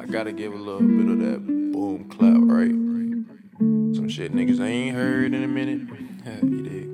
I gotta give a little bit of that boom clap, right? Some shit niggas ain't heard in a minute. you dig?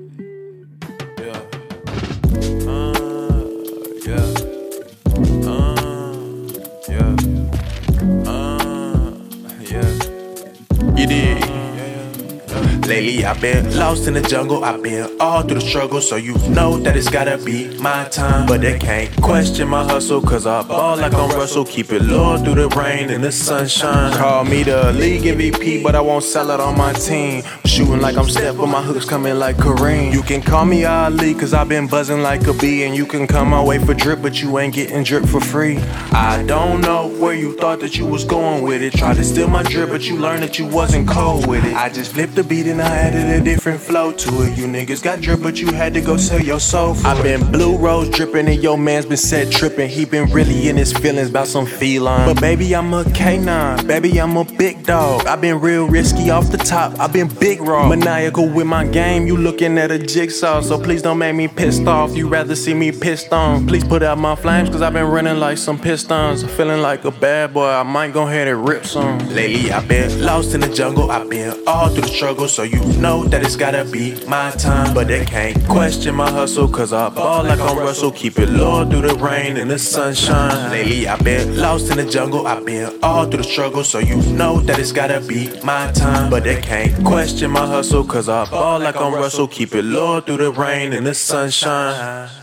Lately I've been lost in the jungle, I've been all through the struggle, so you know that it's gotta be my time. But they can't question my hustle, cause I ball like I'm Russell, keep it low through the rain and the sunshine. Call me the league MVP, but I won't sell it on my team. Shooting like I'm Steph, but my hooks coming like Kareem. You can call me Ali, cause I've been buzzing like a bee, and you can come my way for drip, but you ain't getting drip for free. I don't know where you thought that you was going with it. Tried to steal my drip, but you learned that you wasn't cold with it. I just flipped the beat and I added a different flow to it. You niggas got drip, but you had to go sell your soul for I've been blue rose dripping, and your man's been set tripping. He been really in his feelings about some feline. But baby, I'm a canine. Baby, I'm a big dog. i been real risky off the top. i been big raw. Maniacal with my game. You looking at a jigsaw, so please don't make me pissed off. You rather see me pissed on. Please put out my flames, cause I've been running like some pistons. Feeling like a bad boy. I might go ahead and rip some. Lately, I've been lost in the jungle. I've been all through the struggle, so you know that it's gotta be my time. But they can't question my hustle, cause I ball like I'm Russell. Keep it low through the rain and the sunshine. Lately, I've been lost in the jungle, I've been all through the struggle, so you know that it's gotta be my time. But they can't question my hustle, cause I ball like I'm Russell. Keep it low through the rain and the sunshine.